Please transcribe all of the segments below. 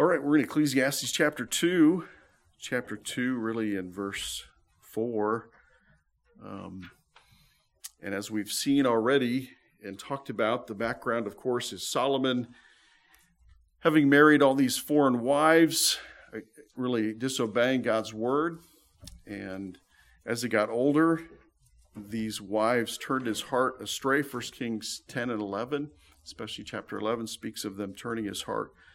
All right, we're in Ecclesiastes chapter 2. Chapter 2, really in verse 4. Um, and as we've seen already and talked about, the background, of course, is Solomon having married all these foreign wives, uh, really disobeying God's word. And as he got older, these wives turned his heart astray. 1 Kings 10 and 11, especially chapter 11, speaks of them turning his heart astray,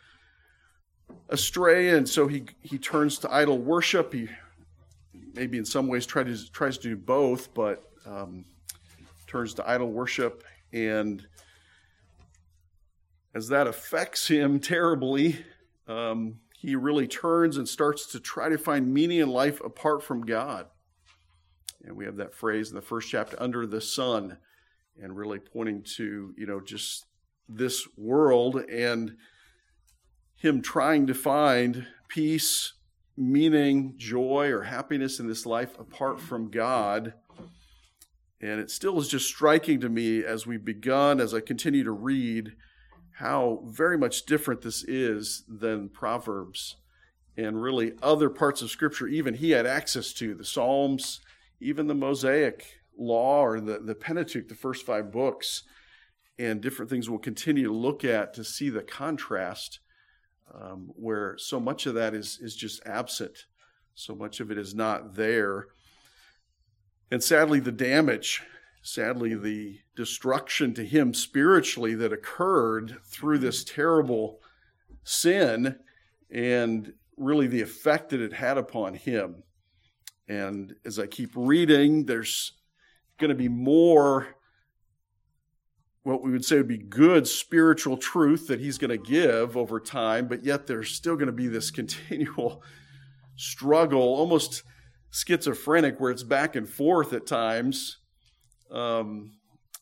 and so he he turns to idol worship. He maybe in some ways tries to tries to do both, but um, turns to idol worship, and as that affects him terribly, um, he really turns and starts to try to find meaning in life apart from God. And we have that phrase in the first chapter, "under the sun," and really pointing to you know just this world and him trying to find peace, meaning, joy, or happiness in this life apart from God. And it still is just striking to me as we've begun, as I continue to read, how very much different this is than Proverbs and really other parts of Scripture, even he had access to the Psalms, even the Mosaic Law or the, the Pentateuch, the first five books, and different things we'll continue to look at to see the contrast um, where so much of that is, is just absent. So much of it is not there. And sadly, the damage, sadly, the destruction to him spiritually that occurred through this terrible sin and really the effect that it had upon him. And as I keep reading, there's going to be more what we would say would be good spiritual truth that he's going to give over time, but yet there's still going to be this continual struggle, almost schizophrenic, where it's back and forth at times. Um,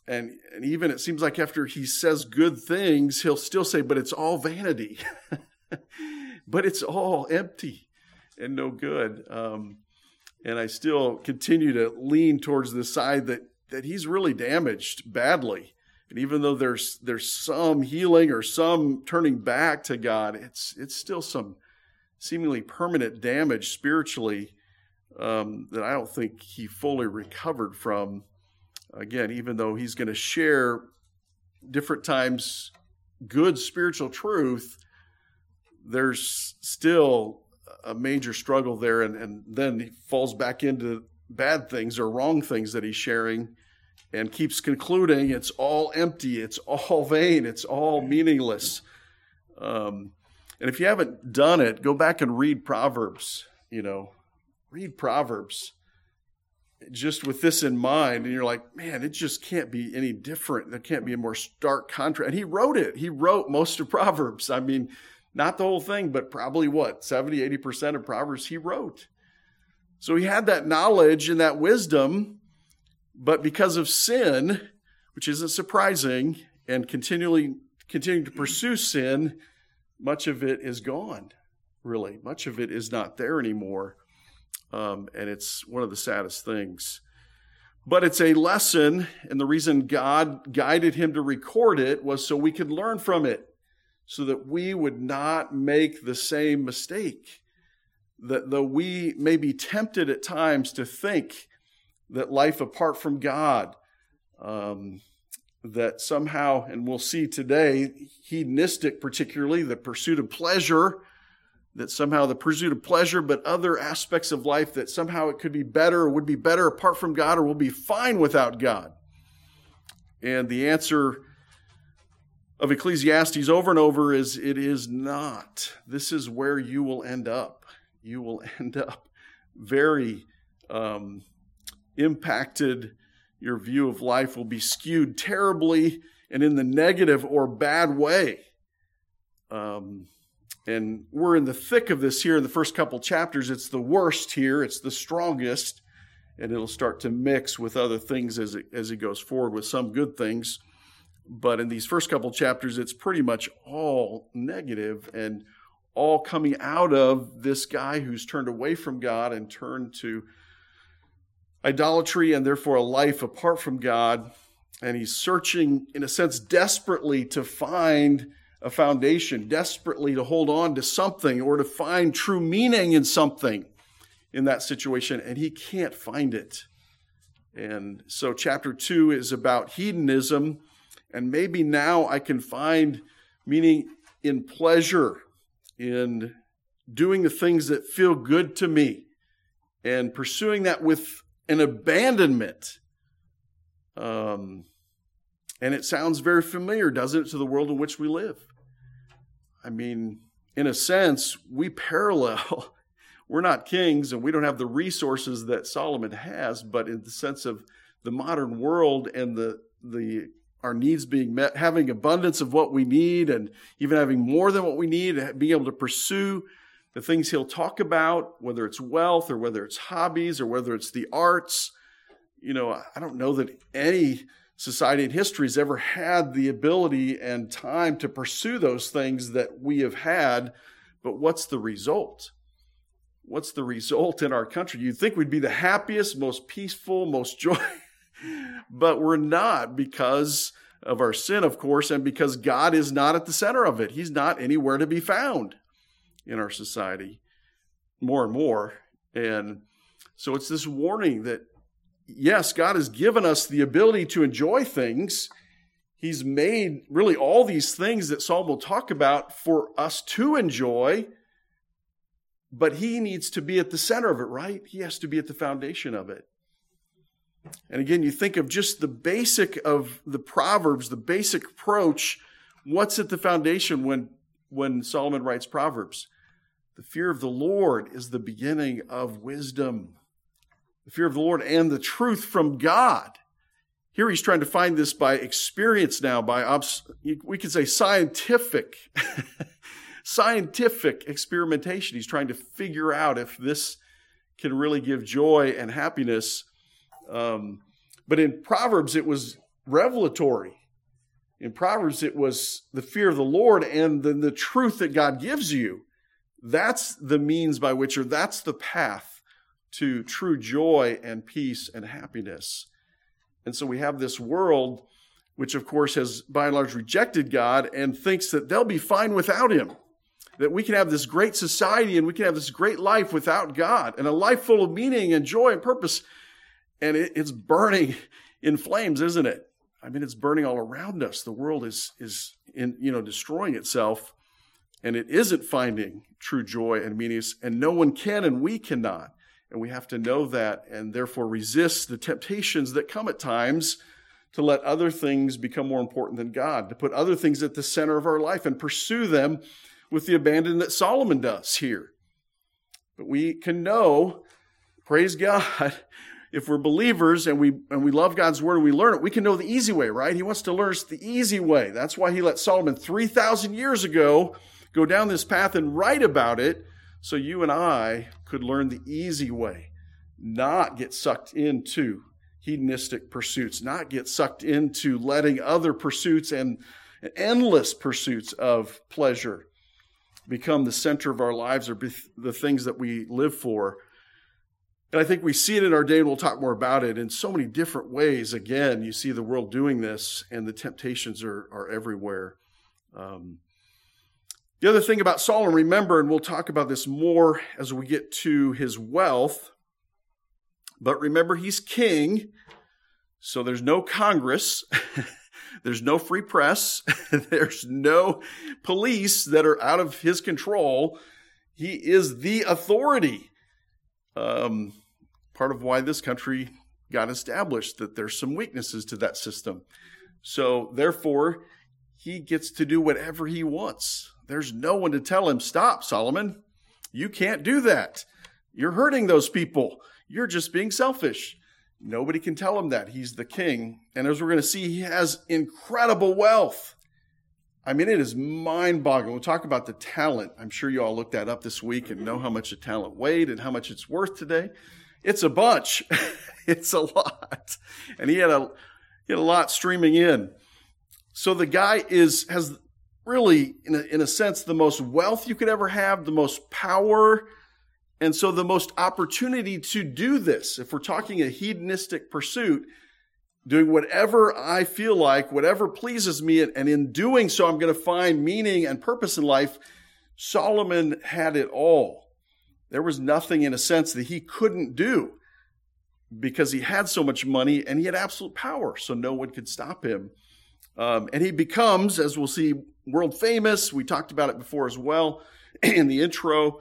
and, and even it seems like after he says good things, he'll still say, but it's all vanity. but it's all empty and no good. Um, and I still continue to lean towards the side that, that he's really damaged badly. And even though there's there's some healing or some turning back to God, it's it's still some seemingly permanent damage spiritually um, that I don't think he fully recovered from. Again, even though he's going to share different times good spiritual truth, there's still a major struggle there, and, and then he falls back into bad things or wrong things that he's sharing and keeps concluding it's all empty, it's all vain, it's all meaningless. Um, and if you haven't done it, go back and read Proverbs. You know, read Proverbs just with this in mind. And you're like, man, it just can't be any different. There can't be a more stark contrast. And he wrote it. He wrote most of Proverbs. I mean, not the whole thing, but probably what, 70, 80% of Proverbs he wrote. So he had that knowledge and that wisdom but because of sin, which isn't surprising, and continually continuing to pursue sin, much of it is gone, really. Much of it is not there anymore. Um, and it's one of the saddest things. But it's a lesson, and the reason God guided him to record it was so we could learn from it, so that we would not make the same mistake. That though we may be tempted at times to think that life apart from God, um, that somehow, and we'll see today, hedonistic, particularly the pursuit of pleasure, that somehow the pursuit of pleasure, but other aspects of life that somehow it could be better or would be better apart from God or will be fine without God. And the answer of Ecclesiastes over and over is it is not. This is where you will end up. You will end up very um, impacted, your view of life will be skewed terribly and in the negative or bad way. Um, and we're in the thick of this here in the first couple chapters. It's the worst here, it's the strongest, and it'll start to mix with other things as it, as it goes forward with some good things. But in these first couple chapters, it's pretty much all negative and all coming out of this guy who's turned away from God and turned to idolatry and therefore a life apart from God. And he's searching, in a sense, desperately to find a foundation, desperately to hold on to something or to find true meaning in something in that situation, and he can't find it. And so, chapter two is about hedonism, and maybe now I can find meaning in pleasure, in doing the things that feel good to me, and pursuing that with an abandonment. Um, and it sounds very familiar, doesn't it, to the world in which we live? I mean, in a sense, we parallel. We're not kings and we don't have the resources that Solomon has, but in the sense of the modern world and the, the our needs being met, having abundance of what we need, and even having more than what we need, being able to pursue the things he'll talk about, whether it's wealth or whether it's hobbies or whether it's the arts. You know, I don't know that any society in history has ever had the ability and time to pursue those things that we have had. But what's the result? What's the result in our country? You'd think we'd be the happiest, most peaceful, most joy, but we're not because of our sin, of course, and because God is not at the center of it. He's not anywhere to be found in our society more and more. And so it's this warning that yes, God has given us the ability to enjoy things. He's made really all these things that Psalm will talk about for us to enjoy, but He needs to be at the center of it, right? He has to be at the foundation of it. And again, you think of just the basic of the Proverbs, the basic approach. What's at the foundation when, when Solomon writes Proverbs? The fear of the Lord is the beginning of wisdom the fear of the Lord and the truth from God. Here he's trying to find this by experience now, by, we could say scientific, scientific experimentation. He's trying to figure out if this can really give joy and happiness. Um, but in Proverbs, it was revelatory. In Proverbs, it was the fear of the Lord and then the truth that God gives you. That's the means by which, or that's the path to true joy and peace and happiness. And so we have this world, which of course has by and large rejected God and thinks that they'll be fine without Him. That we can have this great society and we can have this great life without God and a life full of meaning and joy and purpose. And it, it's burning in flames, isn't it? I mean, it's burning all around us. The world is, is in, you know, destroying itself and it isn't finding true joy and meaning, and no one can and we cannot. And we have to know that and therefore resist the temptations that come at times to let other things become more important than God, to put other things at the center of our life and pursue them with the abandon that Solomon does here. But we can know, praise God, if we're believers and we and we love God's word and we learn it, we can know the easy way, right? He wants to learn us the easy way. That's why he let Solomon 3,000 years ago go down this path and write about it so you and I could learn the easy way, not get sucked into hedonistic pursuits, not get sucked into letting other pursuits and endless pursuits of pleasure become the center of our lives or the things that we live for. And I think we see it in our day, and we'll talk more about it in so many different ways. Again, you see the world doing this, and the temptations are, are everywhere. Um, the other thing about Solomon, remember, and we'll talk about this more as we get to his wealth, but remember, he's king, so there's no Congress, there's no free press, there's no police that are out of his control. He is the authority. Um, part of why this country got established, that there's some weaknesses to that system. So, therefore, he gets to do whatever he wants. There's no one to tell him, stop, Solomon. You can't do that. You're hurting those people. You're just being selfish. Nobody can tell him that. He's the king. And as we're going to see, he has incredible wealth. I mean, it is mind boggling. We'll talk about the talent. I'm sure you all looked that up this week and know how much a talent weighed and how much it's worth today. It's a bunch. it's a lot. And he had a, he had a lot streaming in. So the guy is, has really, in a, in a sense, the most wealth you could ever have, the most power, and so the most opportunity to do this. If we're talking a hedonistic pursuit, doing whatever I feel like, whatever pleases me, and in doing so, I'm going to find meaning and purpose in life. Solomon had it all. There was nothing, in a sense, that he couldn't do because he had so much money and he had absolute power, so no one could stop him. Um, and he becomes, as we'll see, world famous. We talked about it before as well in the intro.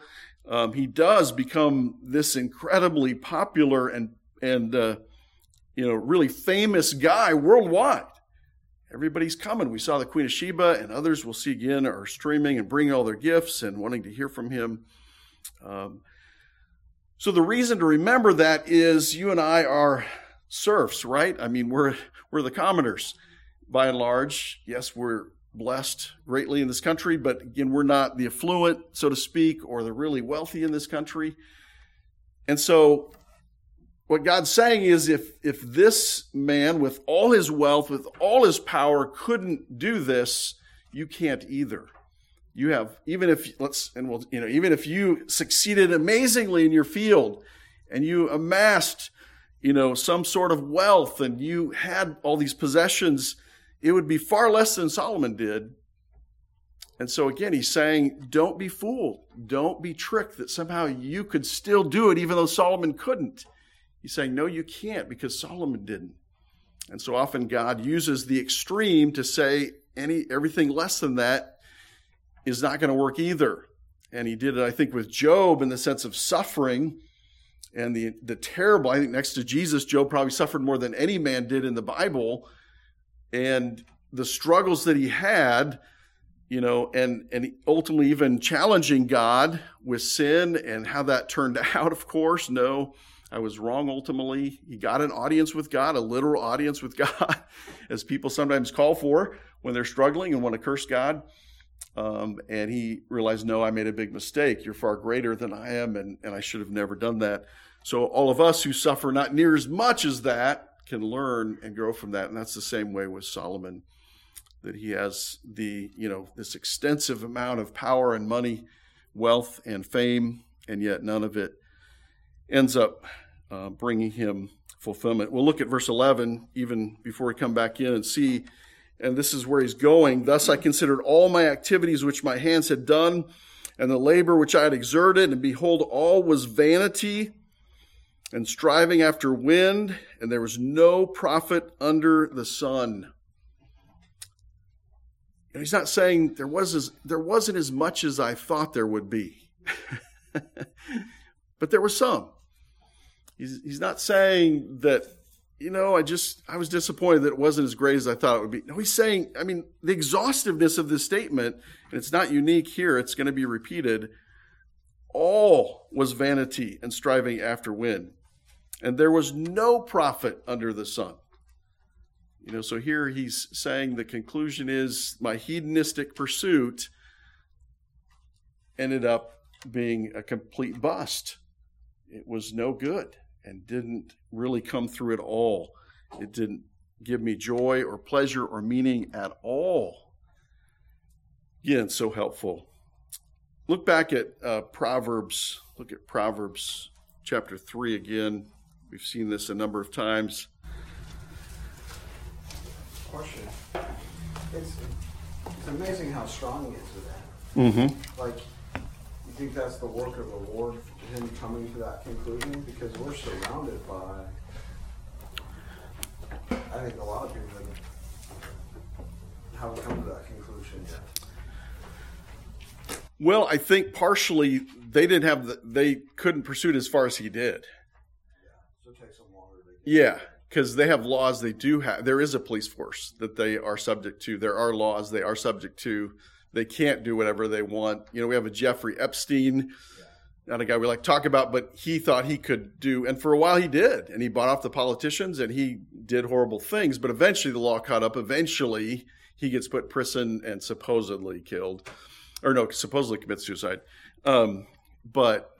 Um, he does become this incredibly popular and and uh, you know really famous guy worldwide. Everybody's coming. We saw the Queen of Sheba and others we'll see again are streaming and bringing all their gifts and wanting to hear from him. Um, so the reason to remember that is you and I are serfs, right? I mean, we're we're the commoners by and large. Yes, we're blessed greatly in this country, but again, we're not the affluent, so to speak, or the really wealthy in this country. And so what God's saying is if if this man with all his wealth, with all his power couldn't do this, you can't either you have even if let's and we'll you know even if you succeeded amazingly in your field and you amassed you know some sort of wealth and you had all these possessions it would be far less than solomon did and so again he's saying don't be fooled don't be tricked that somehow you could still do it even though solomon couldn't he's saying no you can't because solomon didn't and so often god uses the extreme to say any everything less than that is not going to work either. And he did it, I think, with Job in the sense of suffering and the, the terrible. I think next to Jesus, Job probably suffered more than any man did in the Bible. And the struggles that he had, you know, and, and ultimately even challenging God with sin and how that turned out, of course. No, I was wrong ultimately. He got an audience with God, a literal audience with God, as people sometimes call for when they're struggling and want to curse God. Um, and he realized, no, I made a big mistake. You're far greater than I am, and, and I should have never done that. So, all of us who suffer not near as much as that can learn and grow from that. And that's the same way with Solomon, that he has the, you know, this extensive amount of power and money, wealth and fame, and yet none of it ends up uh, bringing him fulfillment. We'll look at verse 11 even before we come back in and see and this is where he's going. Thus I considered all my activities which my hands had done, and the labor which I had exerted, and behold, all was vanity and striving after wind, and there was no profit under the sun. And he's not saying there was as, there wasn't as much as I thought there would be, but there was some. He's, he's not saying that you know, I just, I was disappointed that it wasn't as great as I thought it would be. No, he's saying, I mean, the exhaustiveness of this statement, and it's not unique here, it's going to be repeated. All was vanity and striving after wind, and there was no profit under the sun. You know, so here he's saying the conclusion is my hedonistic pursuit ended up being a complete bust. It was no good and didn't really come through at all. It didn't give me joy or pleasure or meaning at all. Again, so helpful. Look back at uh, Proverbs. Look at Proverbs chapter 3 again. We've seen this a number of times. Question. It's, it's amazing how strong he is with that. Mm-hmm. Like, you think that's the work of the Lord him coming to that conclusion because we're surrounded by, I think a lot of people haven't come to that conclusion yet. Well, I think partially they didn't have the, they couldn't pursue it as far as he did. Yeah, so it takes them longer. To yeah, because they have laws. They do have. There is a police force that they are subject to. There are laws they are subject to. They can't do whatever they want. You know, we have a Jeffrey Epstein not a guy we like to talk about, but he thought he could do, and for a while he did, and he bought off the politicians and he did horrible things. But eventually the law caught up. Eventually he gets put in prison and supposedly killed, or no, supposedly commits suicide. Um, but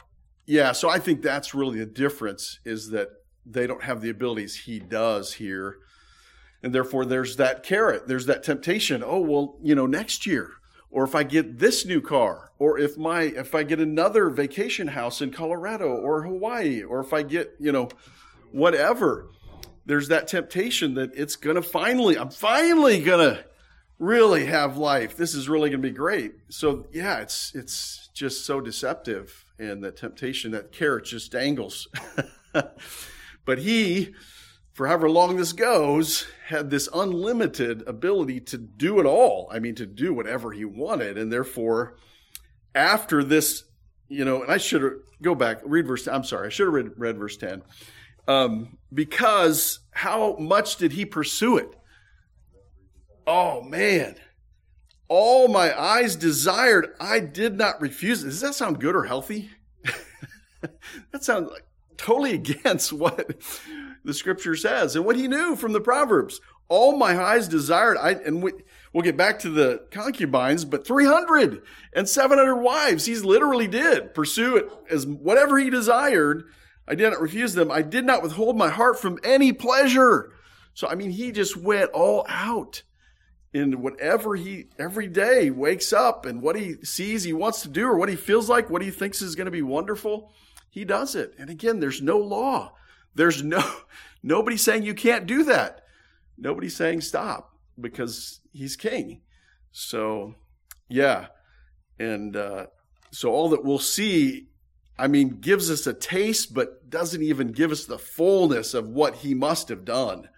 yeah, so I think that's really the difference is that they don't have the abilities he does here. And therefore, there's that carrot, there's that temptation. Oh, well, you know, next year, or if I get this new car, or if my if I get another vacation house in Colorado or Hawaii, or if I get, you know, whatever. there's that temptation that it's going to finally, I'm finally going to really have life. This is really going to be great. So yeah, it's, it's just so deceptive and the temptation that carrot just dangles. but he, for however long this goes, had this unlimited ability to do it all. I mean, to do whatever he wanted. And therefore, after this, you know, and I should go back, read verse, I'm sorry, I should have read, read verse 10. Um, because how much did he pursue it? Oh man, all my eyes desired, I did not refuse. Does that sound good or healthy? that sounds like totally against what the scripture says and what he knew from the Proverbs. All my eyes desired, I, and we, we'll get back to the concubines, but 300 and 700 wives, he's literally did pursue it as whatever he desired. I did not refuse them. I did not withhold my heart from any pleasure. So, I mean, he just went all out in whatever he every day wakes up and what he sees he wants to do or what he feels like, what he thinks is going to be wonderful, he does it. And again, there's no law. There's no nobody saying you can't do that. Nobody's saying stop because he's king. So, yeah. And uh, so all that we'll see, I mean, gives us a taste, but doesn't even give us the fullness of what he must have done.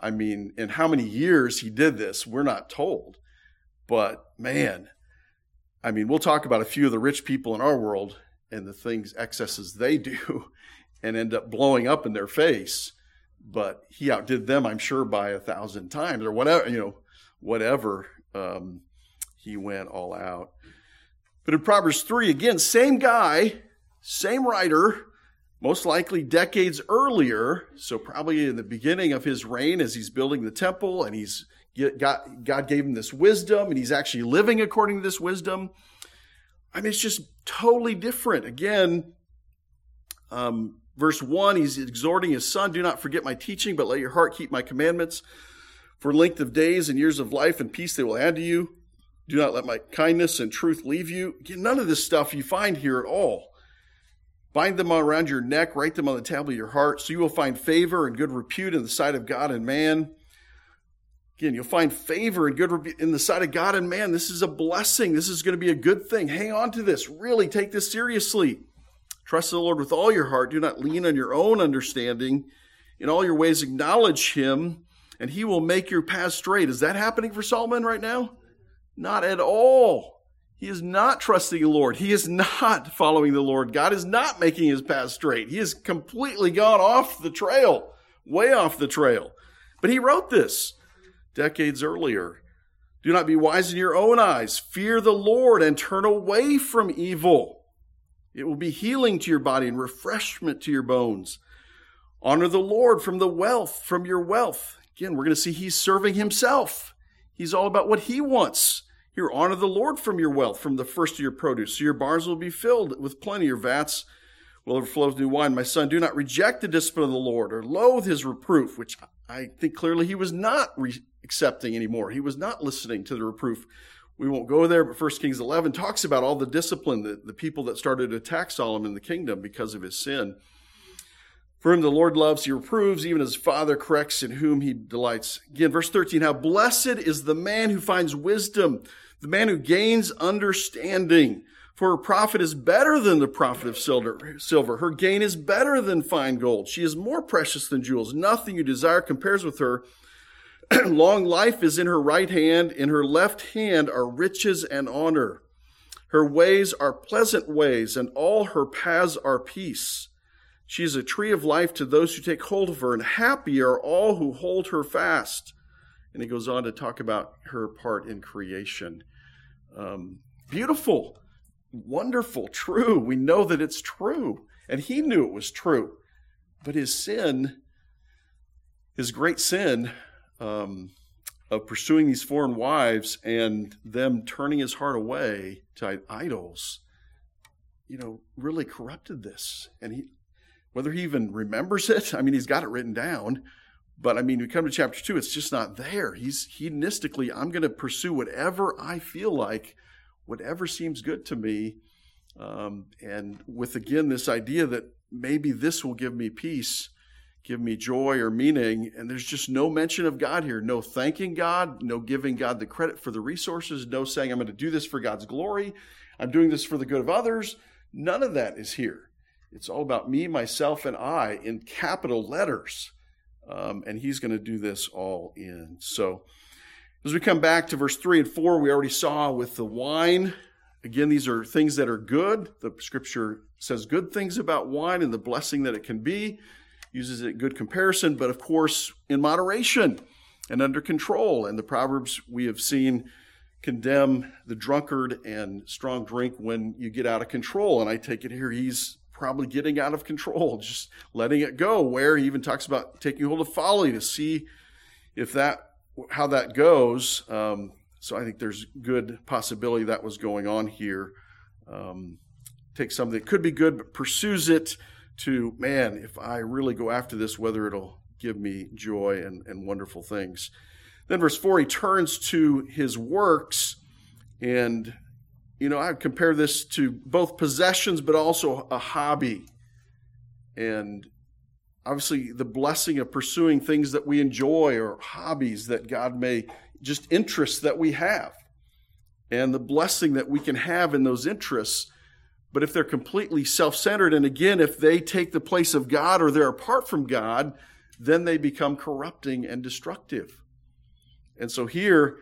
I mean, in how many years he did this, we're not told. But man, I mean, we'll talk about a few of the rich people in our world and the things, excesses they do and end up blowing up in their face. But he outdid them, I'm sure, by a thousand times or whatever, you know, whatever. Um, he went all out. But in Proverbs 3, again, same guy, same writer, most likely decades earlier, so probably in the beginning of his reign as he's building the temple and he's got, God gave him this wisdom and he's actually living according to this wisdom. I mean, it's just totally different. Again, um, verse 1, he's exhorting his son, Do not forget my teaching, but let your heart keep my commandments. For length of days and years of life and peace they will add to you. Do not let my kindness and truth leave you. Again, none of this stuff you find here at all. Bind them around your neck, write them on the tablet of your heart, so you will find favor and good repute in the sight of God and man. Again, you'll find favor and good in the sight of God and man. This is a blessing. This is going to be a good thing. Hang on to this. Really take this seriously. Trust the Lord with all your heart. Do not lean on your own understanding. In all your ways, acknowledge Him, and He will make your path straight. Is that happening for Solomon right now? Not at all. He is not trusting the Lord. He is not following the Lord. God is not making his path straight. He has completely gone off the trail, way off the trail. But he wrote this decades earlier. Do not be wise in your own eyes. Fear the Lord and turn away from evil. It will be healing to your body and refreshment to your bones. Honor the Lord from the wealth, from your wealth. Again, we're going to see he's serving himself. He's all about what he wants. Here, honor the Lord from your wealth, from the first of your produce. So your barns will be filled with plenty. Your vats will overflow with new wine. My son, do not reject the discipline of the Lord or loathe his reproof, which I think clearly he was not re- accepting anymore. He was not listening to the reproof. We won't go there, but 1 Kings 11 talks about all the discipline, that the people that started to attack Solomon in the kingdom because of his sin. For whom the Lord loves, he reproves, even as father corrects in whom he delights. Again, verse 13, how blessed is the man who finds wisdom, the man who gains understanding. For her profit is better than the profit of silver. Her gain is better than fine gold. She is more precious than jewels. Nothing you desire compares with her. Long life is in her right hand. In her left hand are riches and honor. Her ways are pleasant ways, and all her paths are peace. She is a tree of life to those who take hold of her, and happy are all who hold her fast. And he goes on to talk about her part in creation. Um, beautiful, wonderful, true. We know that it's true. And he knew it was true. But his sin, his great sin um, of pursuing these foreign wives and them turning his heart away to idols, you know, really corrupted this. And he, whether he even remembers it, I mean, he's got it written down. But I mean, we come to chapter two, it's just not there. He's hedonistically, I'm going to pursue whatever I feel like, whatever seems good to me. Um, and with again this idea that maybe this will give me peace. Give me joy or meaning. And there's just no mention of God here. No thanking God, no giving God the credit for the resources, no saying, I'm going to do this for God's glory, I'm doing this for the good of others. None of that is here. It's all about me, myself, and I in capital letters. Um, and he's going to do this all in. So, as we come back to verse 3 and 4, we already saw with the wine. Again, these are things that are good. The scripture says good things about wine and the blessing that it can be, uses it good comparison, but of course, in moderation and under control. And the Proverbs we have seen condemn the drunkard and strong drink when you get out of control. And I take it here he's probably getting out of control, just letting it go. Where he even talks about taking hold of folly to see if that how that goes. Um, so I think there's good possibility that was going on here. Um, take something that could be good, but pursues it to man. If I really go after this, whether it'll give me joy and, and wonderful things. Then verse four, he turns to his works and you know, I compare this to both possessions, but also a hobby. And obviously, the blessing of pursuing things that we enjoy or hobbies that God may just interests that we have, and the blessing that we can have in those interests. But if they're completely self centered, and again, if they take the place of God or they're apart from God, then they become corrupting and destructive. And so here,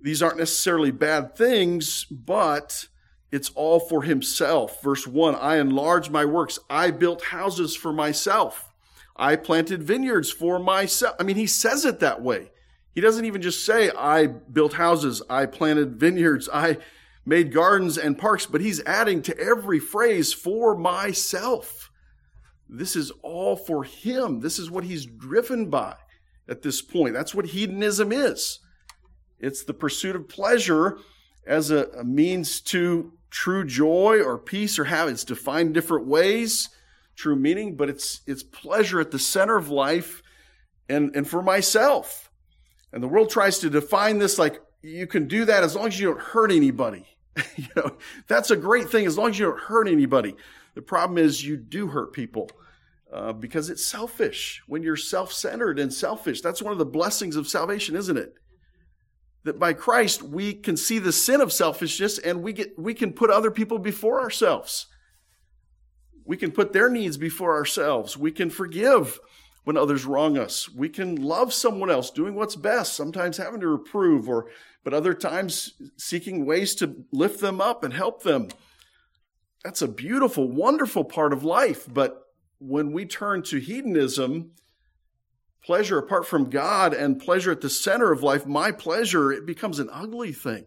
these aren't necessarily bad things, but it's all for himself. Verse 1 I enlarged my works. I built houses for myself. I planted vineyards for myself. I mean, he says it that way. He doesn't even just say, I built houses, I planted vineyards, I made gardens and parks, but he's adding to every phrase for myself. This is all for him. This is what he's driven by at this point. That's what hedonism is. It's the pursuit of pleasure as a, a means to true joy or peace or it's defined different ways, true meaning, but it's it's pleasure at the center of life and, and for myself. And the world tries to define this like you can do that as long as you don't hurt anybody. you know, that's a great thing as long as you don't hurt anybody. The problem is you do hurt people. Uh, because it's selfish when you're self-centered and selfish that's one of the blessings of salvation isn't it that by Christ we can see the sin of selfishness and we get we can put other people before ourselves. We can put their needs before ourselves. We can forgive when others wrong us. We can love someone else, doing what's best, sometimes having to reprove or but other times seeking ways to lift them up and help them. That's a beautiful, wonderful part of life, but when we turn to hedonism, pleasure apart from God and pleasure at the center of life, my pleasure, it becomes an ugly thing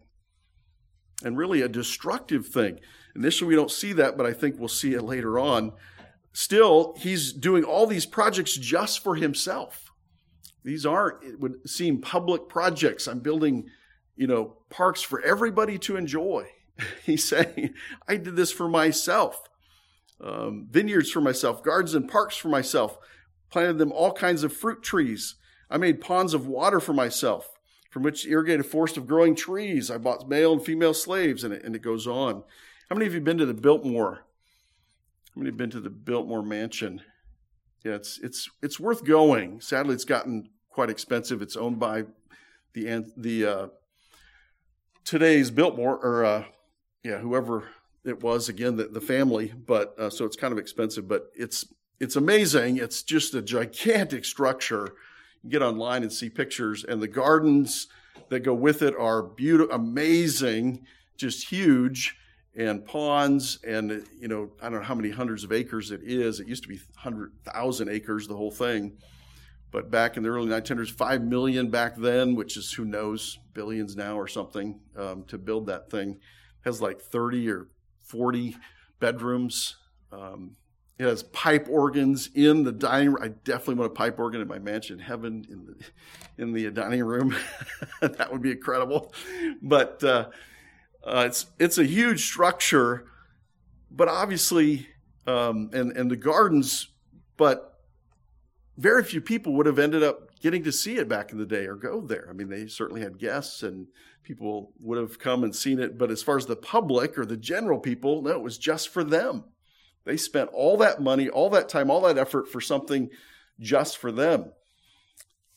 and really a destructive thing. Initially, we don't see that, but I think we'll see it later on. Still, he's doing all these projects just for himself. These aren't, it would seem, public projects. I'm building, you know, parks for everybody to enjoy. He's saying, I did this for myself. Um, vineyards for myself, gardens and parks for myself planted them all kinds of fruit trees. I made ponds of water for myself, from which irrigated a forest of growing trees. I bought male and female slaves, and it, and it goes on. How many of you been to the Biltmore? How many have been to the Biltmore Mansion? Yeah, it's it's it's worth going. Sadly, it's gotten quite expensive. It's owned by the the uh, today's Biltmore or uh, yeah, whoever it was again, the, the family. But uh, so it's kind of expensive, but it's it's amazing. It's just a gigantic structure. You get online and see pictures, and the gardens that go with it are beautiful, amazing, just huge, and ponds, and you know I don't know how many hundreds of acres it is. It used to be hundred thousand acres, the whole thing, but back in the early 1900s, five million back then, which is who knows billions now or something, um, to build that thing. It has like 30 or 40 bedrooms. Um, it has pipe organs in the dining room. I definitely want a pipe organ in my mansion heaven in the in the dining room. that would be incredible. But uh, uh, it's it's a huge structure, but obviously, um, and and the gardens, but very few people would have ended up getting to see it back in the day or go there. I mean, they certainly had guests and people would have come and seen it, but as far as the public or the general people, no, it was just for them. They spent all that money, all that time, all that effort for something just for them.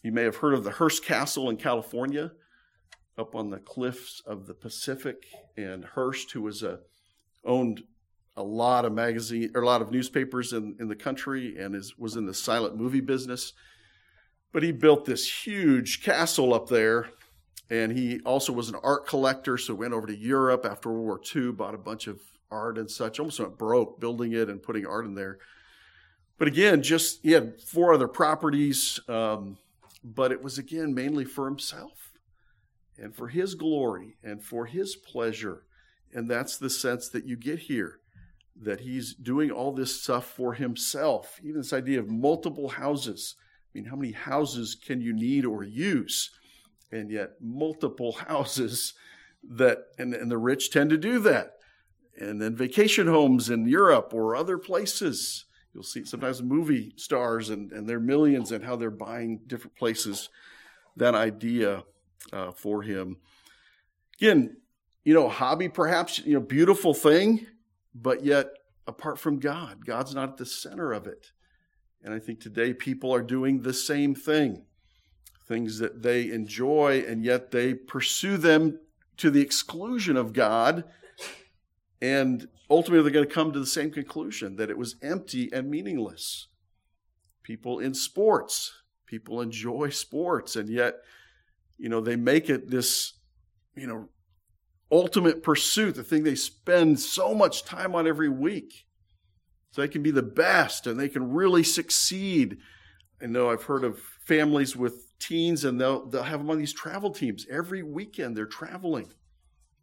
You may have heard of the Hearst Castle in California, up on the cliffs of the Pacific. And Hearst, who was a owned a lot of magazine or a lot of newspapers in, in the country and is, was in the silent movie business. But he built this huge castle up there. And he also was an art collector, so went over to Europe after World War II, bought a bunch of art and such, almost went broke building it and putting art in there. But again, just he had four other properties, um, but it was again mainly for himself and for his glory and for his pleasure. And that's the sense that you get here that he's doing all this stuff for himself. Even this idea of multiple houses. I mean, how many houses can you need or use? And yet, multiple houses that, and, and the rich tend to do that. And then vacation homes in Europe or other places. You'll see sometimes movie stars and, and their millions and how they're buying different places. That idea uh, for him. Again, you know, hobby perhaps, you know, beautiful thing but yet apart from God, God's not at the center of it. And I think today people are doing the same thing things that they enjoy, and yet they pursue them to the exclusion of God. And ultimately, they're going to come to the same conclusion that it was empty and meaningless. People in sports, people enjoy sports, and yet, you know, they make it this, you know, ultimate pursuit, the thing they spend so much time on every week. So they can be the best and they can really succeed. I know I've heard of families with teens and they'll, they'll have them on these travel teams. Every weekend they're traveling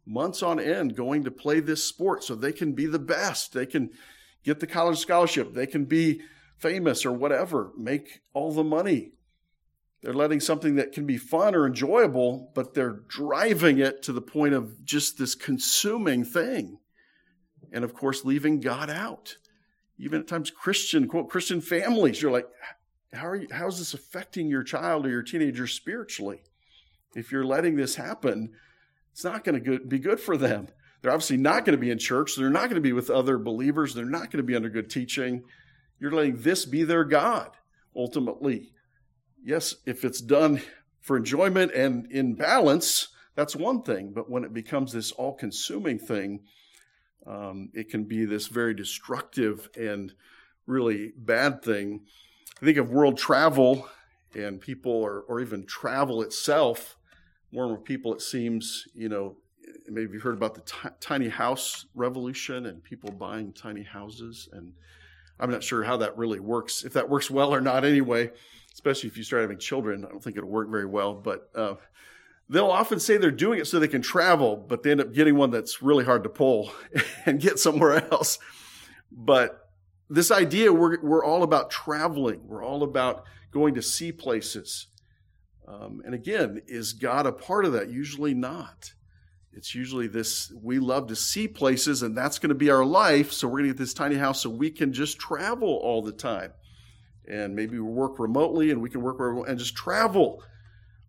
months on end going to play this sport so they can be the best. They can get the college scholarship. They can be famous or whatever, make all the money. They're letting something that can be fun or enjoyable, but they're driving it to the point of just this consuming thing. And of course, leaving God out. Even at times, Christian, quote, Christian families, you're like, how are you, how is this affecting your child or your teenager spiritually? If you're letting this happen, it's not going to be good for them. They're obviously not going to be in church. They're not going to be with other believers. They're not going to be under good teaching. You're letting this be their God, ultimately yes, if it's done for enjoyment and in balance, that's one thing. But when it becomes this all consuming thing, um, it can be this very destructive and really bad thing. I think of world travel and people, or, or even travel itself. More and more people, it seems, you know, maybe you've heard about the t- tiny house revolution and people buying tiny houses. And I'm not sure how that really works, if that works well or not anyway especially if you start having children. I don't think it'll work very well, but uh, they'll often say they're doing it so they can travel, but they end up getting one that's really hard to pull and get somewhere else. But this idea, we're, we're all about traveling, we're all about going to see places. Um, and again, is God a part of that? Usually not. It's usually this we love to see places, and that's going to be our life. So we're going to get this tiny house so we can just travel all the time and maybe we work remotely and we can work and just travel.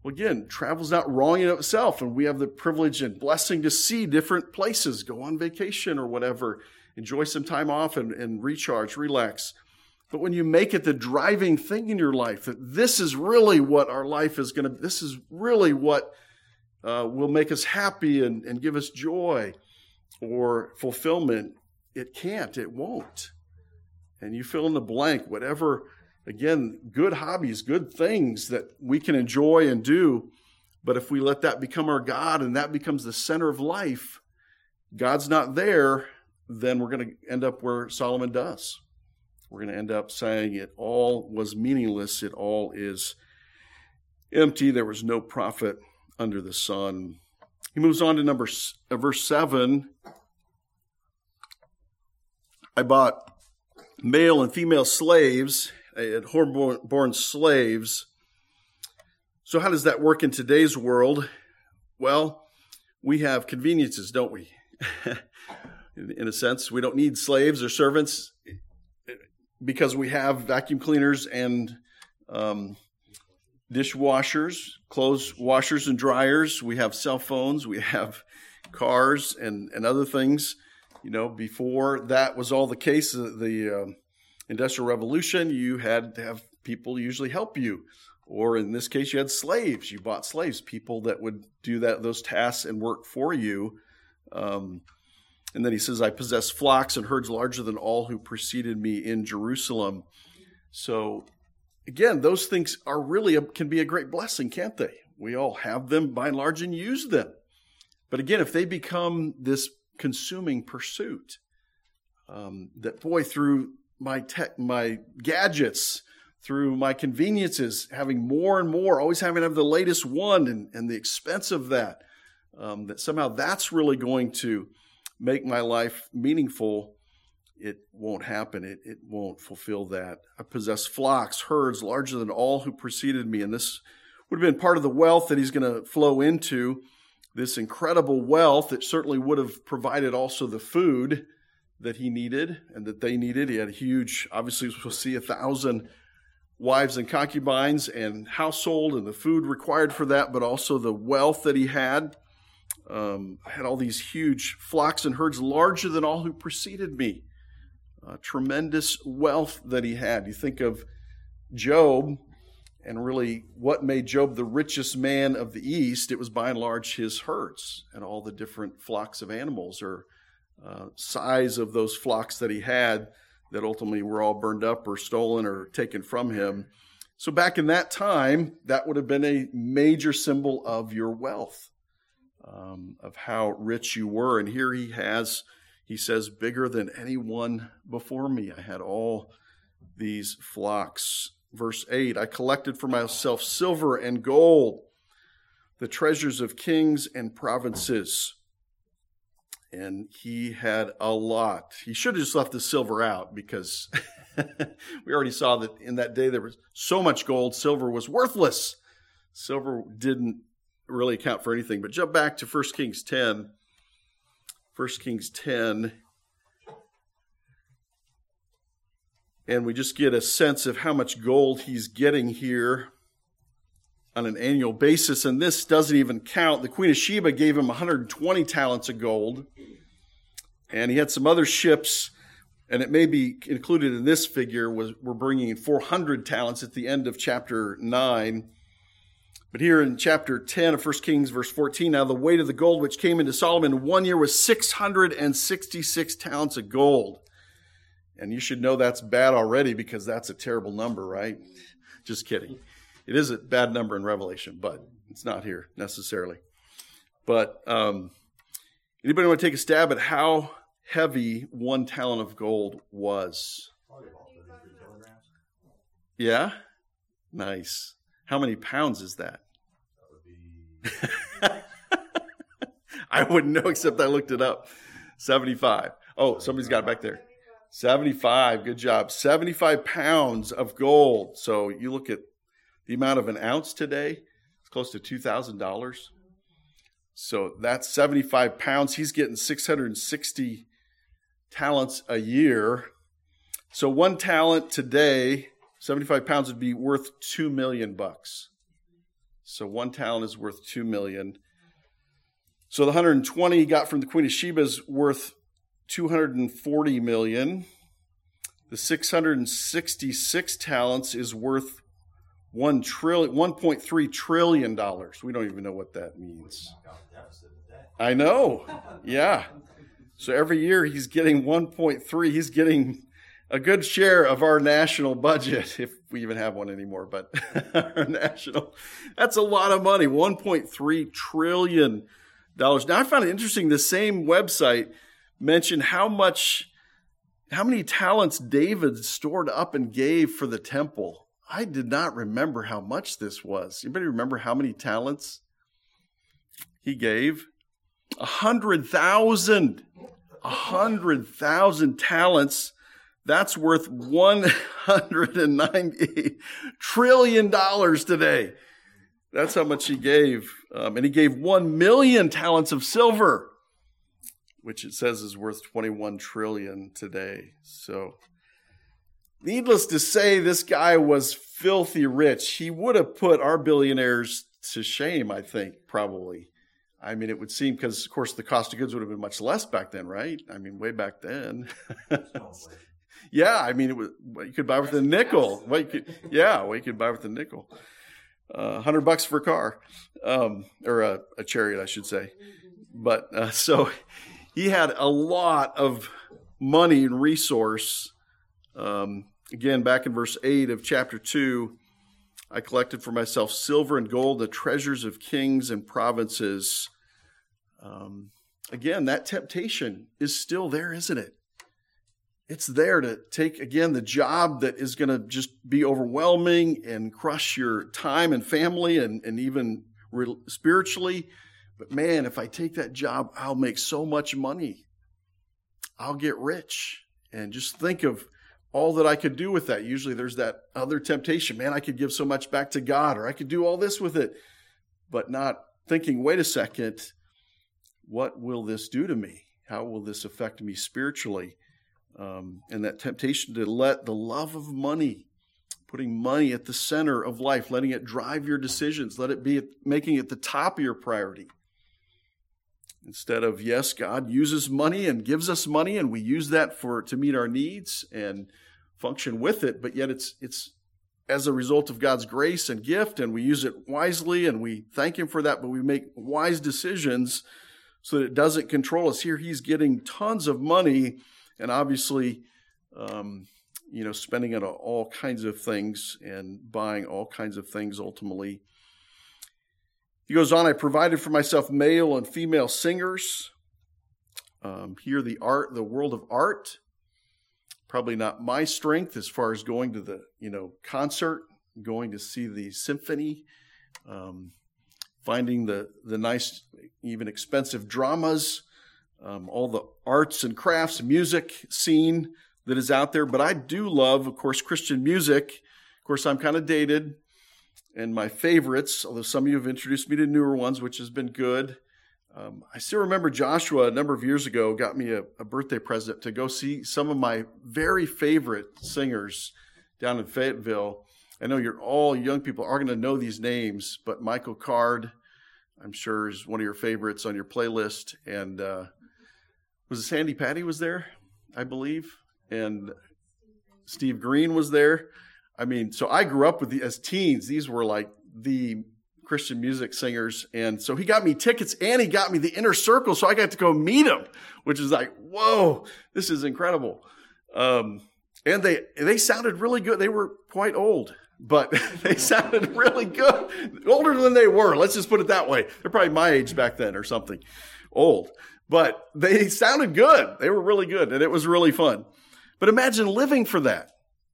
Well, again, travel's not wrong in itself, and we have the privilege and blessing to see different places, go on vacation or whatever, enjoy some time off and, and recharge, relax. But when you make it the driving thing in your life, that this is really what our life is going to, this is really what uh, will make us happy and, and give us joy or fulfillment, it can't, it won't. And you fill in the blank, whatever again, good hobbies, good things that we can enjoy and do. But if we let that become our God and that becomes the center of life, God's not there, then we're going to end up where Solomon does. We're going to end up saying it all was meaningless, it all is empty, there was no profit under the sun. He moves on to number uh, verse 7. I bought male and female slaves and home-born slaves. So how does that work in today's world? Well, we have conveniences, don't we? in a sense, we don't need slaves or servants because we have vacuum cleaners and um, dishwashers, clothes washers and dryers. We have cell phones. We have cars and, and other things. You know, before that was all the case, the, um, Industrial Revolution, you had to have people usually help you. Or in this case, you had slaves. You bought slaves, people that would do that those tasks and work for you. Um, and then he says, I possess flocks and herds larger than all who preceded me in Jerusalem. So again, those things are really a, can be a great blessing, can't they? We all have them by and large and use them. But again, if they become this consuming pursuit, um, that boy, through my tech, my gadgets, through my conveniences, having more and more, always having to have the latest one and, and the expense of that, um, that somehow that's really going to make my life meaningful, it won't happen. It, it won't fulfill that. I possess flocks, herds larger than all who preceded me. And this would have been part of the wealth that he's going to flow into. This incredible wealth that certainly would have provided also the food that he needed and that they needed. He had a huge, obviously, we'll see a thousand wives and concubines and household and the food required for that, but also the wealth that he had. Um, had all these huge flocks and herds larger than all who preceded me. Uh, tremendous wealth that he had. You think of Job and really what made Job the richest man of the East, it was by and large his herds and all the different flocks of animals or uh, size of those flocks that he had that ultimately were all burned up or stolen or taken from him. So back in that time, that would have been a major symbol of your wealth, um, of how rich you were. And here he has, he says, bigger than anyone before me. I had all these flocks. Verse 8 I collected for myself silver and gold, the treasures of kings and provinces and he had a lot. He should have just left the silver out because we already saw that in that day there was so much gold, silver was worthless. Silver didn't really account for anything. But jump back to 1 Kings 10. 1 Kings 10. And we just get a sense of how much gold he's getting here on an annual basis, and this doesn't even count. The Queen of Sheba gave him 120 talents of gold, and he had some other ships, and it may be included in this figure. Was we're bringing in 400 talents at the end of chapter nine. But here in chapter 10 of 1 Kings, verse 14, now the weight of the gold which came into Solomon one year was 666 talents of gold. And you should know that's bad already because that's a terrible number, right? Just kidding. It is a bad number in Revelation, but it's not here necessarily. But um, anybody want to take a stab at how heavy one talent of gold was? Yeah? Nice. How many pounds is that? I wouldn't know except I looked it up. 75. Oh, somebody's got it back there. 75. Good job. 75 pounds of gold. So you look at the amount of an ounce today it's close to $2,000. So that's 75 pounds. He's getting 660 talents a year. So one talent today, 75 pounds would be worth 2 million bucks. So one talent is worth 2 million. So the 120 he got from the Queen of Sheba is worth 240 million. The 666 talents is worth one trillion, 1.3 trillion dollars. We don't even know what that means. I know. Yeah. So every year he's getting 1.3. He's getting a good share of our national budget, if we even have one anymore. But our national, that's a lot of money. 1.3 trillion dollars. Now I found it interesting. The same website mentioned how much, how many talents David stored up and gave for the temple. I did not remember how much this was. Anybody remember how many talents he gave? A hundred thousand. A hundred thousand talents. That's worth $198 trillion today. That's how much he gave. Um, and he gave 1 million talents of silver, which it says is worth 21 trillion today. So Needless to say, this guy was filthy rich. He would have put our billionaires to shame, I think, probably. I mean, it would seem because, of course, the cost of goods would have been much less back then, right? I mean, way back then. yeah, I mean, it was what you could buy with a nickel. What you could, yeah, what you could buy with a nickel. Uh, hundred bucks for a car, um, or a, a, chariot, I should say. But uh, so he had a lot of money and resource. Um, again, back in verse eight of chapter two, I collected for myself silver and gold, the treasures of kings and provinces. Um, again, that temptation is still there, isn't it? It's there to take, again, the job that is going to just be overwhelming and crush your time and family and, and even re- spiritually. But man, if I take that job, I'll make so much money. I'll get rich. And just think of all that I could do with that. Usually there's that other temptation. Man, I could give so much back to God, or I could do all this with it. But not thinking, wait a second, what will this do to me? How will this affect me spiritually? Um, and that temptation to let the love of money, putting money at the center of life, letting it drive your decisions, let it be making it the top of your priority. Instead of, yes, God uses money and gives us money, and we use that for to meet our needs and function with it, but yet it's it's as a result of God's grace and gift, and we use it wisely and we thank Him for that, but we make wise decisions so that it doesn't control us. Here, he's getting tons of money and obviously, um, you know, spending it on all kinds of things and buying all kinds of things ultimately. He goes on, I provided for myself male and female singers. Um, here, the art, the world of art, probably not my strength as far as going to the, you know, concert, going to see the symphony. Um, finding the, the nice, even expensive dramas, um, all the arts and crafts, music scene that is out there. But I do love, of course, Christian music. Of course, I'm kind of dated. And my favorites, although some of you have introduced me to newer ones, which has been good. Um, I still remember Joshua a number of years ago got me a, a, birthday present to go see some of my very favorite singers down in Fayetteville. I know you're all young people are going to know these names, but Michael Card, I'm sure, is one of your favorites on your playlist. And uh, was it Sandi Patty was there, I believe, and Steve Green was there. I mean, so I grew up with the as teens. These were like the Christian music singers, and so he got me tickets and he got me the inner circle, so I got to go meet him, which is like, whoa, this is incredible. Um, and they they sounded really good. They were quite old, but they sounded really good. Older than they were. Let's just put it that way. They're probably my age back then or something. Old. But they sounded good. They were really good and it was really fun. But imagine living for that.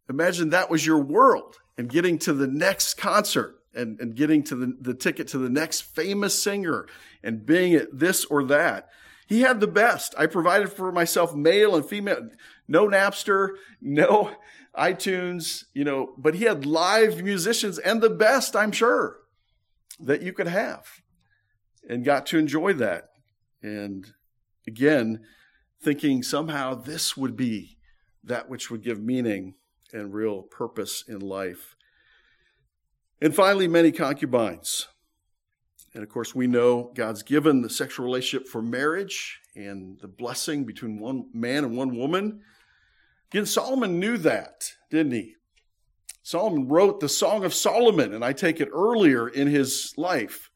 Imagine that was your world and getting to the next concert and, and getting to the, the ticket to the next famous singer and being at this or that. He had the best. I provided for myself male and female, no Napster, no iTunes, you know, but he had live musicians and the best, I'm sure, that you could have and got to enjoy that. And again, thinking somehow this would be that which would give meaning and real purpose in life. And finally, many concubines. And of course, we know God's given the sexual relationship for marriage and the blessing between one man and one woman. Again, Solomon knew that, didn't he? Solomon wrote the Song of Solomon, and I take it earlier in his life.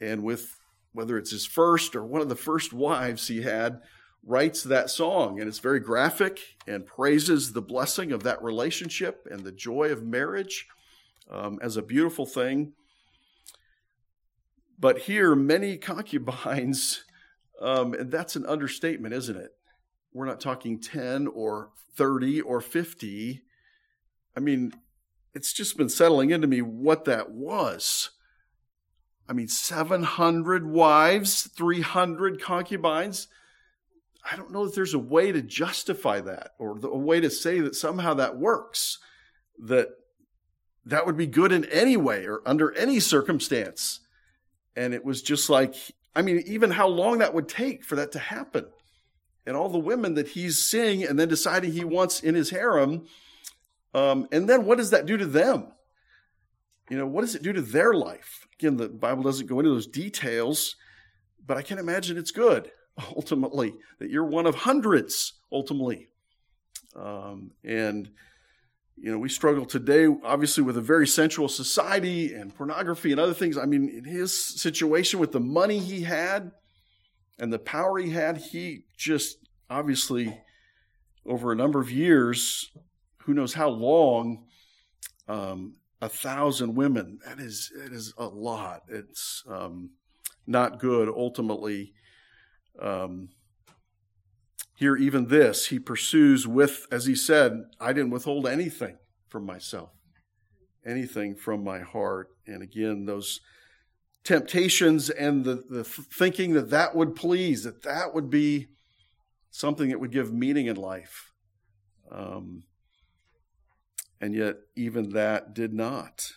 And with whether it's his first or one of the first wives he had, writes that song. And it's very graphic and praises the blessing of that relationship and the joy of marriage um, as a beautiful thing. But here, many concubines, um, and that's an understatement, isn't it? We're not talking 10 or 30 or 50. I mean, it's just been settling into me what that was. I mean, 700 wives, 300 concubines. I don't know that there's a way to justify that or a way to say that somehow that works, that that would be good in any way or under any circumstance. And it was just like, I mean, even how long that would take for that to happen and all the women that he's seeing and then deciding he wants in his harem. Um, and then what does that do to them? You know, what does it do to their life? Again, the Bible doesn't go into those details, but I can imagine it's good ultimately that you're one of hundreds ultimately Um, and, you know, we struggle today, obviously, with a very sensual society and pornography and other things. I mean, in his situation with the money he had and the power he had, he just obviously, over a number of years, who knows how long, um, a thousand women. That is that is a lot. It's um, not good. Ultimately, um, here even this he pursues with, as he said, I didn't withhold anything from myself, anything from my heart. And again, those temptations and the, the thinking that that would please, that that would be something that would give meaning in life. Um, and yet even that did not.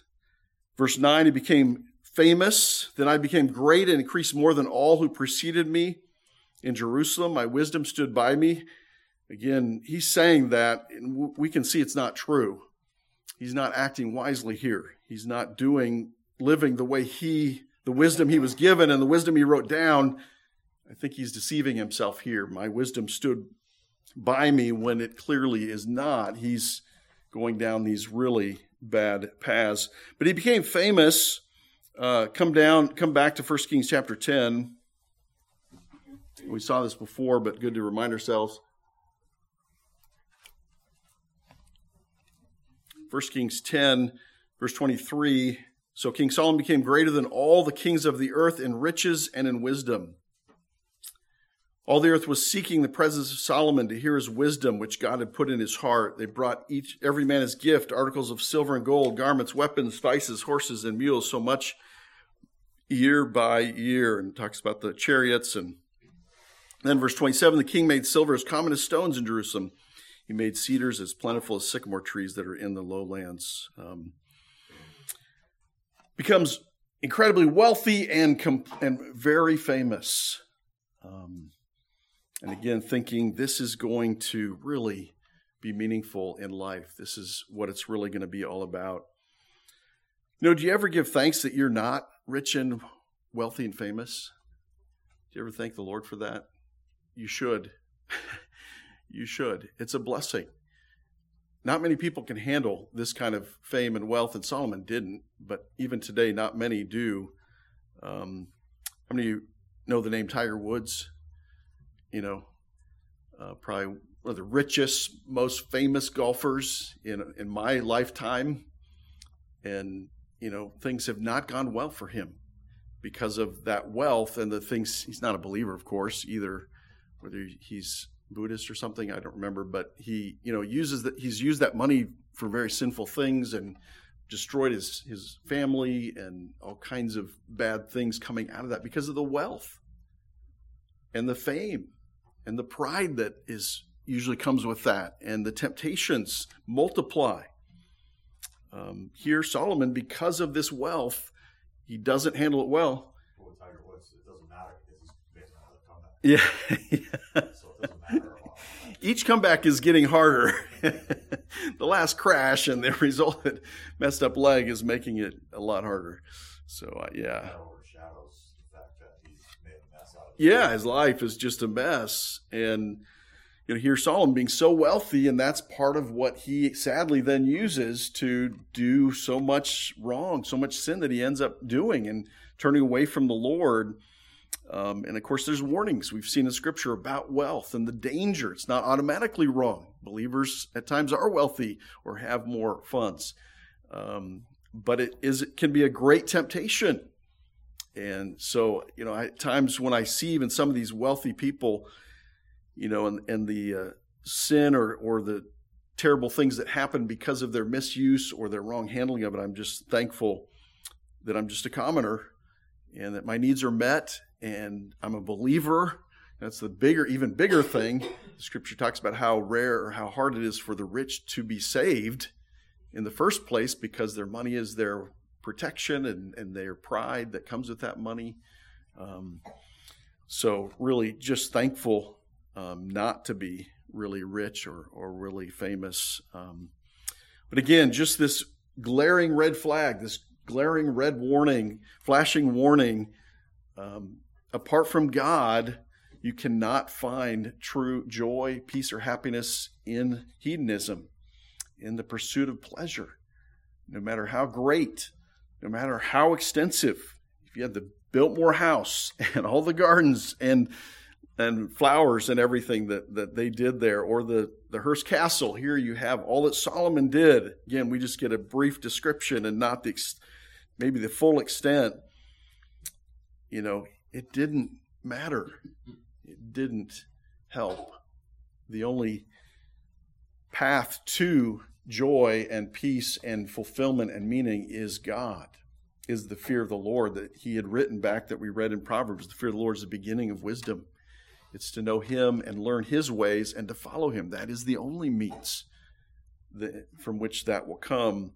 Verse 9, he became famous. Then I became great and increased more than all who preceded me in Jerusalem. My wisdom stood by me. Again, he's saying that, and we can see it's not true. He's not acting wisely here. He's not doing, living the way he, the wisdom he was given and the wisdom he wrote down. I think he's deceiving himself here. My wisdom stood by me when it clearly is not. He's going down these really bad paths. But he became famous. Uh, come down, come back to 1 Kings chapter 10. We saw this before, but good to remind ourselves. 1 Kings 10, verse 23. So King Solomon became greater than all the kings of the earth in riches and in wisdom. All the earth was seeking the presence of Solomon to hear his wisdom, which God had put in his heart. They brought each, every man his gift, articles of silver and gold, garments, weapons, spices, horses, and mules, so much year by year. And talks about the chariots. And then verse 27, the king made silver as common as stones in Jerusalem. He made cedars as plentiful as sycamore trees that are in the lowlands. Um, becomes incredibly wealthy and, and very famous. Um, and again, thinking this is going to really be meaningful in life. This is what it's really going to be all about. You know, do you ever give thanks that you're not rich and wealthy and famous? Do you ever thank the Lord for that? You should. you should. It's a blessing. Not many people can handle this kind of fame and wealth, and Solomon didn't, but even today, not many do. Um, how many of you know the name Tiger Woods? You know, uh, probably one of the richest, most famous golfers in in my lifetime, and you know things have not gone well for him because of that wealth and the things. He's not a believer, of course, either. Whether he's Buddhist or something, I don't remember, but he you know uses that he's used that money for very sinful things and destroyed his his family and all kinds of bad things coming out of that because of the wealth and the fame and the pride that is usually comes with that, and the temptations multiply. Um, here, Solomon, because of this wealth, he doesn't handle it well. well Tiger Woods, it doesn't matter because he's based on Yeah. yeah. so it doesn't matter Each comeback is getting harder. the last crash and the resultant messed up leg is making it a lot harder. So, uh, yeah yeah, his life is just a mess. And you know, here Solomon being so wealthy, and that's part of what he sadly then uses to do so much wrong, so much sin that he ends up doing and turning away from the Lord. Um, and of course, there's warnings we've seen in Scripture about wealth and the danger. It's not automatically wrong. Believers at times are wealthy or have more funds, um, but it is it can be a great temptation and so, you know, at times when I see even some of these wealthy people, you know, and, and the uh, sin or, or the terrible things that happen because of their misuse or their wrong handling of it, I'm just thankful that I'm just a commoner and that my needs are met and I'm a believer. That's the bigger, even bigger thing. The scripture talks about how rare or how hard it is for the rich to be saved in the first place because their money is their protection and, and their pride that comes with that money. Um, so, really, just thankful um, not to be really rich or, or really famous. Um, but again, just this glaring red flag, this glaring red warning, flashing warning. Um, apart from God, You cannot find true joy, peace, or happiness in hedonism, in the pursuit of pleasure, no matter how great, no matter how extensive. If you had the Biltmore house and all the gardens and and flowers and everything that, that they did there, or the, the Hearst Castle. Here you have all that Solomon did. Again, we just get a brief description and not the maybe the full extent. You know, it didn't matter. It didn't help. The only path to joy and peace and fulfillment and meaning is God, is the fear of the Lord that he had written back that we read in Proverbs. The fear of the Lord is the beginning of wisdom. It's to know him and learn his ways and to follow him. That is the only means that, from which that will come.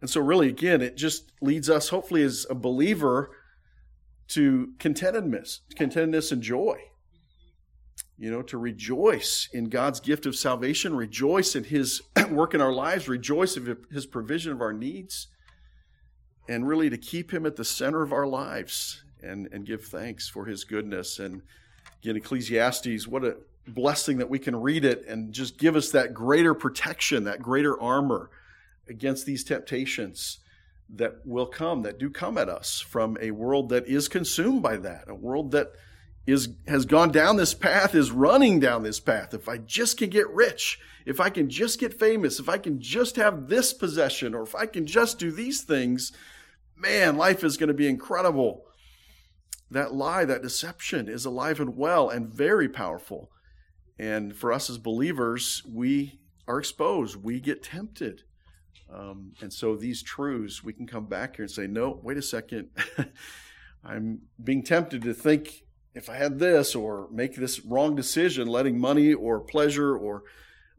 And so, really, again, it just leads us, hopefully, as a believer, to contentedness, contentedness and joy. You know, to rejoice in God's gift of salvation, rejoice in His work in our lives, rejoice in His provision of our needs, and really to keep Him at the center of our lives and, and give thanks for His goodness. And again, Ecclesiastes, what a blessing that we can read it and just give us that greater protection, that greater armor against these temptations that will come, that do come at us from a world that is consumed by that, a world that is has gone down this path, is running down this path. If I just can get rich, if I can just get famous, if I can just have this possession, or if I can just do these things, man, life is going to be incredible. That lie, that deception is alive and well and very powerful. And for us as believers, we are exposed. We get tempted. Um, and so these truths, we can come back here and say, no, wait a second. I'm being tempted to think if I had this or make this wrong decision, letting money or pleasure or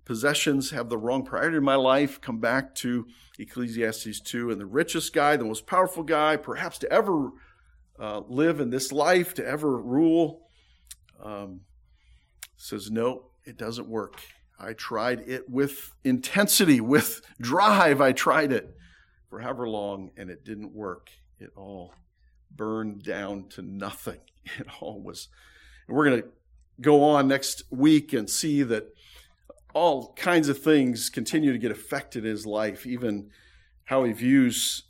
possessions have the wrong priority in my life, come back to Ecclesiastes 2. And the richest guy, the most powerful guy, perhaps to ever uh, live in this life, to ever rule, um, says, no, it doesn't work. I tried it with intensity, with drive. I tried it for however long, and it didn't work. It all burned down to nothing. It all was. And we're going to go on next week and see that all kinds of things continue to get affected in his life, even how he views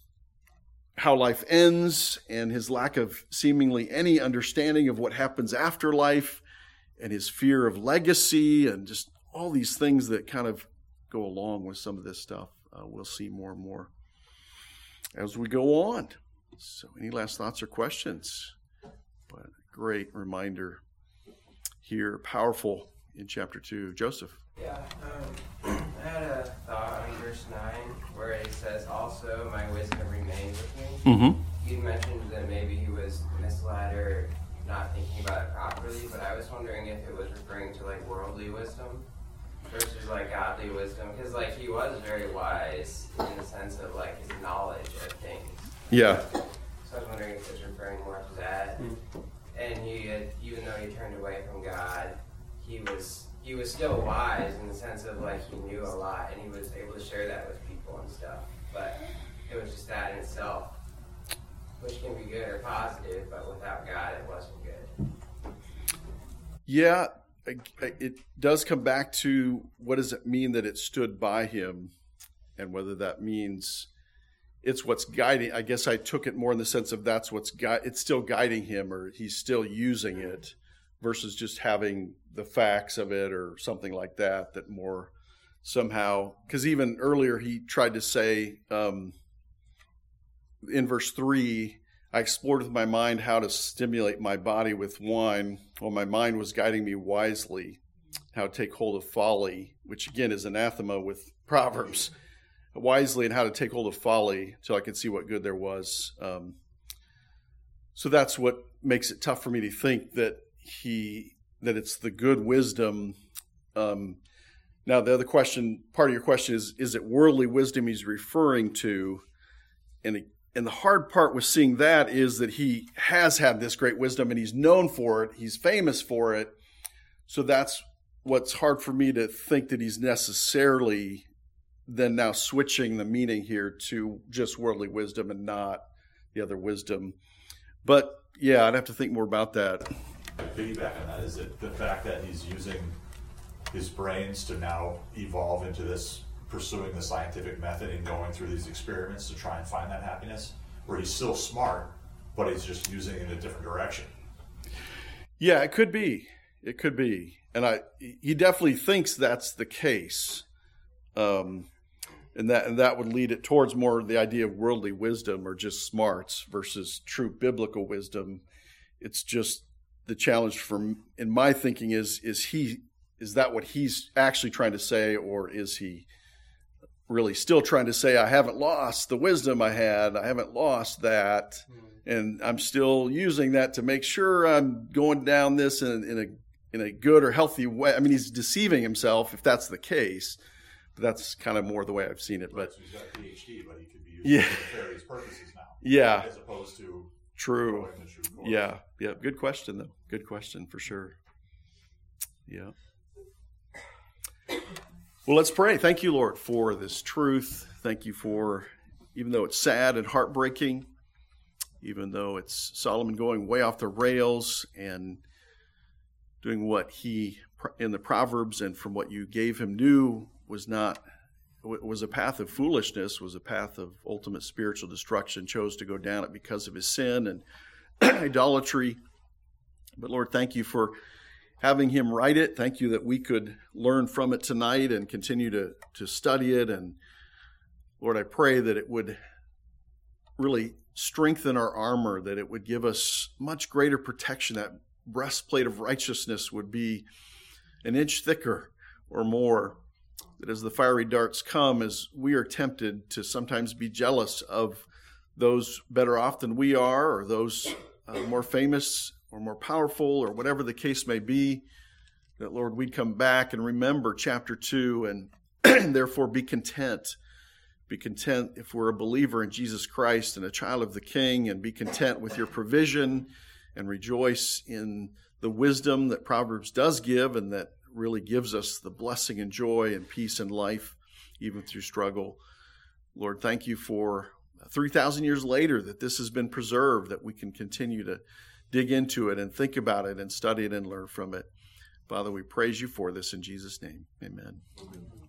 how life ends and his lack of seemingly any understanding of what happens after life and his fear of legacy and just all these things that kind of go along with some of this stuff. Uh, we'll see more and more as we go on. So, any last thoughts or questions? But great reminder here, powerful in chapter 2. Joseph. Yeah, um, I had a thought on verse 9 where it says, Also, my wisdom remains with me. Mm-hmm. You mentioned that maybe he was misled or not thinking about it properly, but I was wondering if it was referring to like worldly wisdom versus like godly wisdom because like he was very wise in the sense of like his knowledge of things yeah so i was wondering if it's referring more. And had, even though he turned away from god. He was he was still wise in the sense of like he knew a lot and he was able to share that with people and stuff. But it was just that in itself which can be good or positive but without god it wasn't good. Yeah it does come back to what does it mean that it stood by him and whether that means it's what's guiding i guess i took it more in the sense of that's what's gui- it's still guiding him or he's still using it versus just having the facts of it or something like that that more somehow because even earlier he tried to say um, in verse 3 I explored with my mind how to stimulate my body with wine, while my mind was guiding me wisely how to take hold of folly, which again is anathema with Proverbs, wisely and how to take hold of folly till I could see what good there was. Um, so that's what makes it tough for me to think that he that it's the good wisdom. Um, now the other question, part of your question is, is it worldly wisdom he's referring to? And and the hard part with seeing that is that he has had this great wisdom and he's known for it, he's famous for it. So that's what's hard for me to think that he's necessarily then now switching the meaning here to just worldly wisdom and not the other wisdom. But yeah, I'd have to think more about that. piggyback on that is it the fact that he's using his brains to now evolve into this pursuing the scientific method and going through these experiments to try and find that happiness, where he's still smart, but he's just using it in a different direction. Yeah, it could be. It could be, and I he definitely thinks that's the case, um, and that and that would lead it towards more the idea of worldly wisdom or just smarts versus true biblical wisdom. It's just the challenge from in my thinking is is he is that what he's actually trying to say, or is he really still trying to say I haven't lost the wisdom I had, I haven't lost that, mm. and I'm still using that to make sure I'm going down this in, in a in a good or healthy way. I mean, he's deceiving himself if that's the case. That's kind of more the way I've seen it. Right, but so he's got a PhD, but he could be using yeah. for nefarious purposes now. Yeah, as opposed to true. true yeah, yeah. Good question though. Good question for sure. Yeah. Well, let's pray. Thank you, Lord, for this truth. Thank you for, even though it's sad and heartbreaking, even though it's Solomon going way off the rails and doing what he in the proverbs and from what you gave him knew was not was a path of foolishness was a path of ultimate spiritual destruction chose to go down it because of his sin and idolatry. But lord thank you for having him write it. Thank you that we could learn from it tonight and continue to to study it. And lord i pray that it would really strengthen our armor that it would give us much greater protection. That breastplate of righteousness would be an inch thicker or more. That as the fiery darts come, as we are tempted to sometimes be jealous of those better off than we are, or those uh, more famous or more powerful, or whatever the case may be, that Lord, we'd come back and remember chapter 2 and, and therefore be content. Be content if we're a believer in Jesus Christ and a child of the King, and be content with your provision and rejoice in the wisdom that Proverbs does give and that really gives us the blessing and joy and peace and life, even through struggle. Lord, thank you for 3,000 years later that this has been preserved, that we can continue to dig into it and think about it and study it and learn from it. Father, we praise you for this in Jesus' name. Amen. Amen.